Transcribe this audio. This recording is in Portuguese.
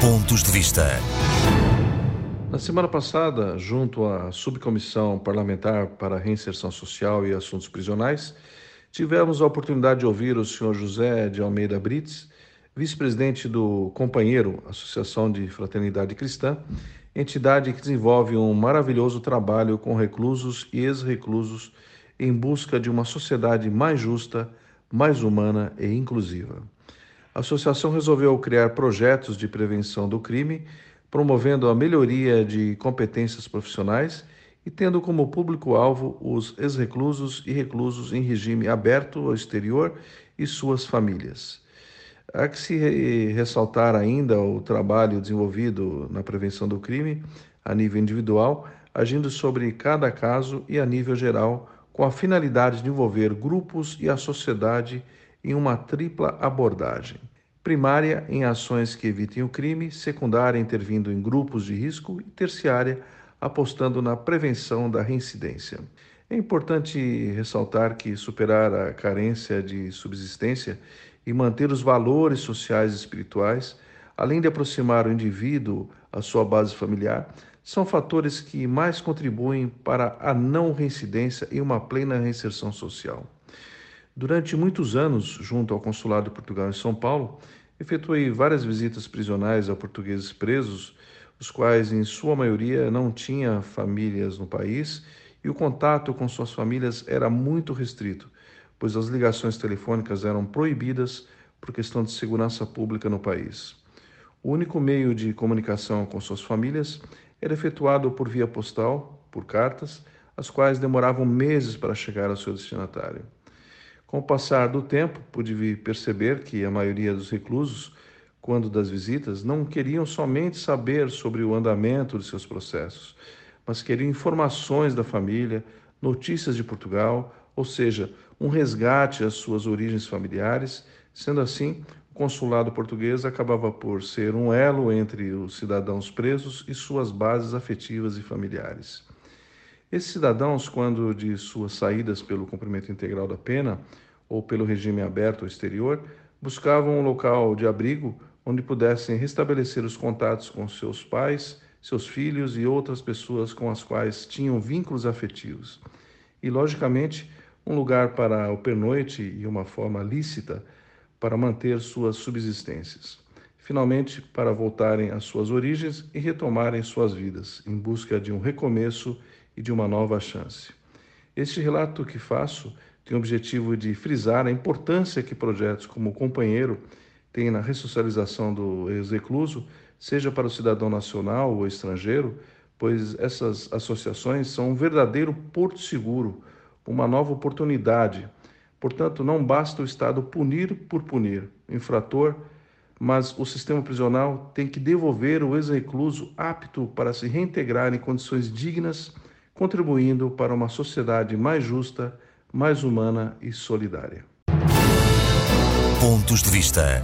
Pontos de Vista. Na semana passada, junto à Subcomissão Parlamentar para Reinserção Social e Assuntos Prisionais, tivemos a oportunidade de ouvir o senhor José de Almeida Brits, vice-presidente do Companheiro, Associação de Fraternidade Cristã, entidade que desenvolve um maravilhoso trabalho com reclusos e ex-reclusos em busca de uma sociedade mais justa, mais humana e inclusiva. A associação resolveu criar projetos de prevenção do crime promovendo a melhoria de competências profissionais e tendo como público-alvo os ex-reclusos e reclusos em regime aberto ao exterior e suas famílias. Há que se ressaltar ainda o trabalho desenvolvido na prevenção do crime a nível individual, agindo sobre cada caso e a nível geral, com a finalidade de envolver grupos e a sociedade em uma tripla abordagem primária em ações que evitem o crime, secundária intervindo em grupos de risco e terciária apostando na prevenção da reincidência. É importante ressaltar que superar a carência de subsistência e manter os valores sociais e espirituais, além de aproximar o indivíduo à sua base familiar, são fatores que mais contribuem para a não reincidência e uma plena reinserção social. Durante muitos anos, junto ao Consulado de Portugal em São Paulo, efetuei várias visitas prisionais a portugueses presos, os quais, em sua maioria, não tinham famílias no país e o contato com suas famílias era muito restrito, pois as ligações telefônicas eram proibidas por questão de segurança pública no país. O único meio de comunicação com suas famílias era efetuado por via postal, por cartas, as quais demoravam meses para chegar ao seu destinatário. Com o passar do tempo, pude perceber que a maioria dos reclusos, quando das visitas, não queriam somente saber sobre o andamento de seus processos, mas queriam informações da família, notícias de Portugal, ou seja, um resgate às suas origens familiares. Sendo assim, o consulado português acabava por ser um elo entre os cidadãos presos e suas bases afetivas e familiares. Esses cidadãos, quando de suas saídas pelo cumprimento integral da pena ou pelo regime aberto exterior, buscavam um local de abrigo onde pudessem restabelecer os contatos com seus pais, seus filhos e outras pessoas com as quais tinham vínculos afetivos. E, logicamente, um lugar para o pernoite e uma forma lícita para manter suas subsistências. Finalmente, para voltarem às suas origens e retomarem suas vidas, em busca de um recomeço e de uma nova chance. Este relato que faço tem o objetivo de frisar a importância que projetos como o Companheiro têm na ressocialização do ex-recluso, seja para o cidadão nacional ou estrangeiro, pois essas associações são um verdadeiro porto seguro, uma nova oportunidade. Portanto, não basta o Estado punir por punir o infrator, mas o sistema prisional tem que devolver o ex-recluso apto para se reintegrar em condições dignas contribuindo para uma sociedade mais justa, mais humana e solidária. Pontos de vista.